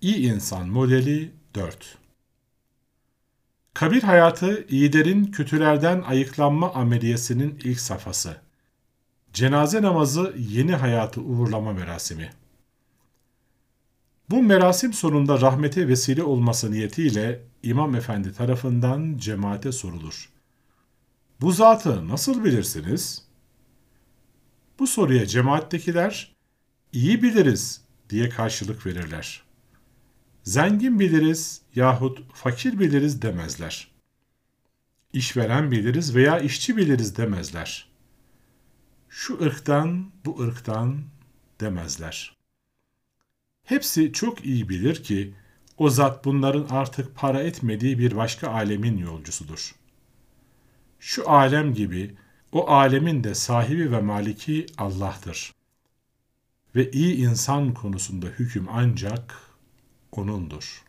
İyi insan modeli 4 Kabir hayatı iyilerin kötülerden ayıklanma ameliyesinin ilk safhası. Cenaze namazı yeni hayatı uğurlama merasimi. Bu merasim sonunda rahmete vesile olması niyetiyle İmam Efendi tarafından cemaate sorulur. Bu zatı nasıl bilirsiniz? Bu soruya cemaattekiler iyi biliriz diye karşılık verirler. Zengin biliriz yahut fakir biliriz demezler. İşveren biliriz veya işçi biliriz demezler. Şu ırktan, bu ırktan demezler. Hepsi çok iyi bilir ki o zat bunların artık para etmediği bir başka alemin yolcusudur. Şu alem gibi o alemin de sahibi ve maliki Allah'tır. Ve iyi insan konusunda hüküm ancak Onondos.